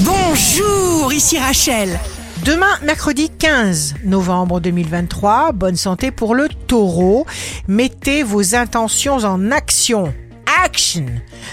Bonjour, ici Rachel. Demain, mercredi 15 novembre 2023, bonne santé pour le taureau. Mettez vos intentions en action. Action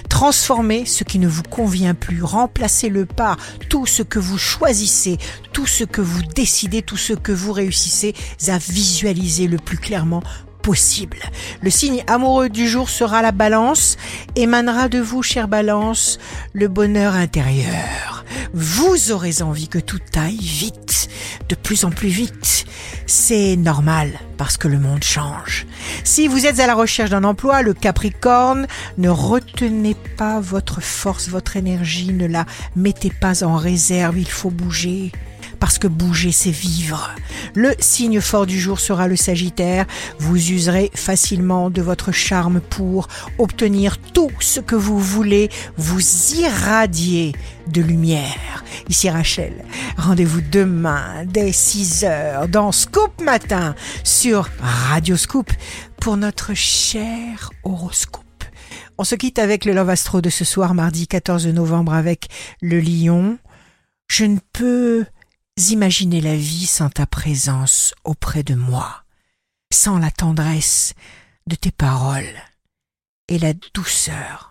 Transformez ce qui ne vous convient plus, remplacez-le par tout ce que vous choisissez, tout ce que vous décidez, tout ce que vous réussissez à visualiser le plus clairement possible. Le signe amoureux du jour sera la balance, émanera de vous, chère balance, le bonheur intérieur. Vous aurez envie que tout aille vite, de plus en plus vite. C'est normal parce que le monde change. Si vous êtes à la recherche d'un emploi, le Capricorne, ne retenez pas votre force, votre énergie, ne la mettez pas en réserve, il faut bouger parce que bouger, c'est vivre. Le signe fort du jour sera le Sagittaire. Vous userez facilement de votre charme pour obtenir tout ce que vous voulez. Vous irradier de lumière. Ici Rachel. Rendez-vous demain dès 6 heures dans Scoop Matin sur Radio Scoop pour notre cher horoscope. On se quitte avec le Love Astro de ce soir, mardi 14 novembre, avec le lion. Je ne peux imaginer la vie sans ta présence auprès de moi, sans la tendresse de tes paroles et la douceur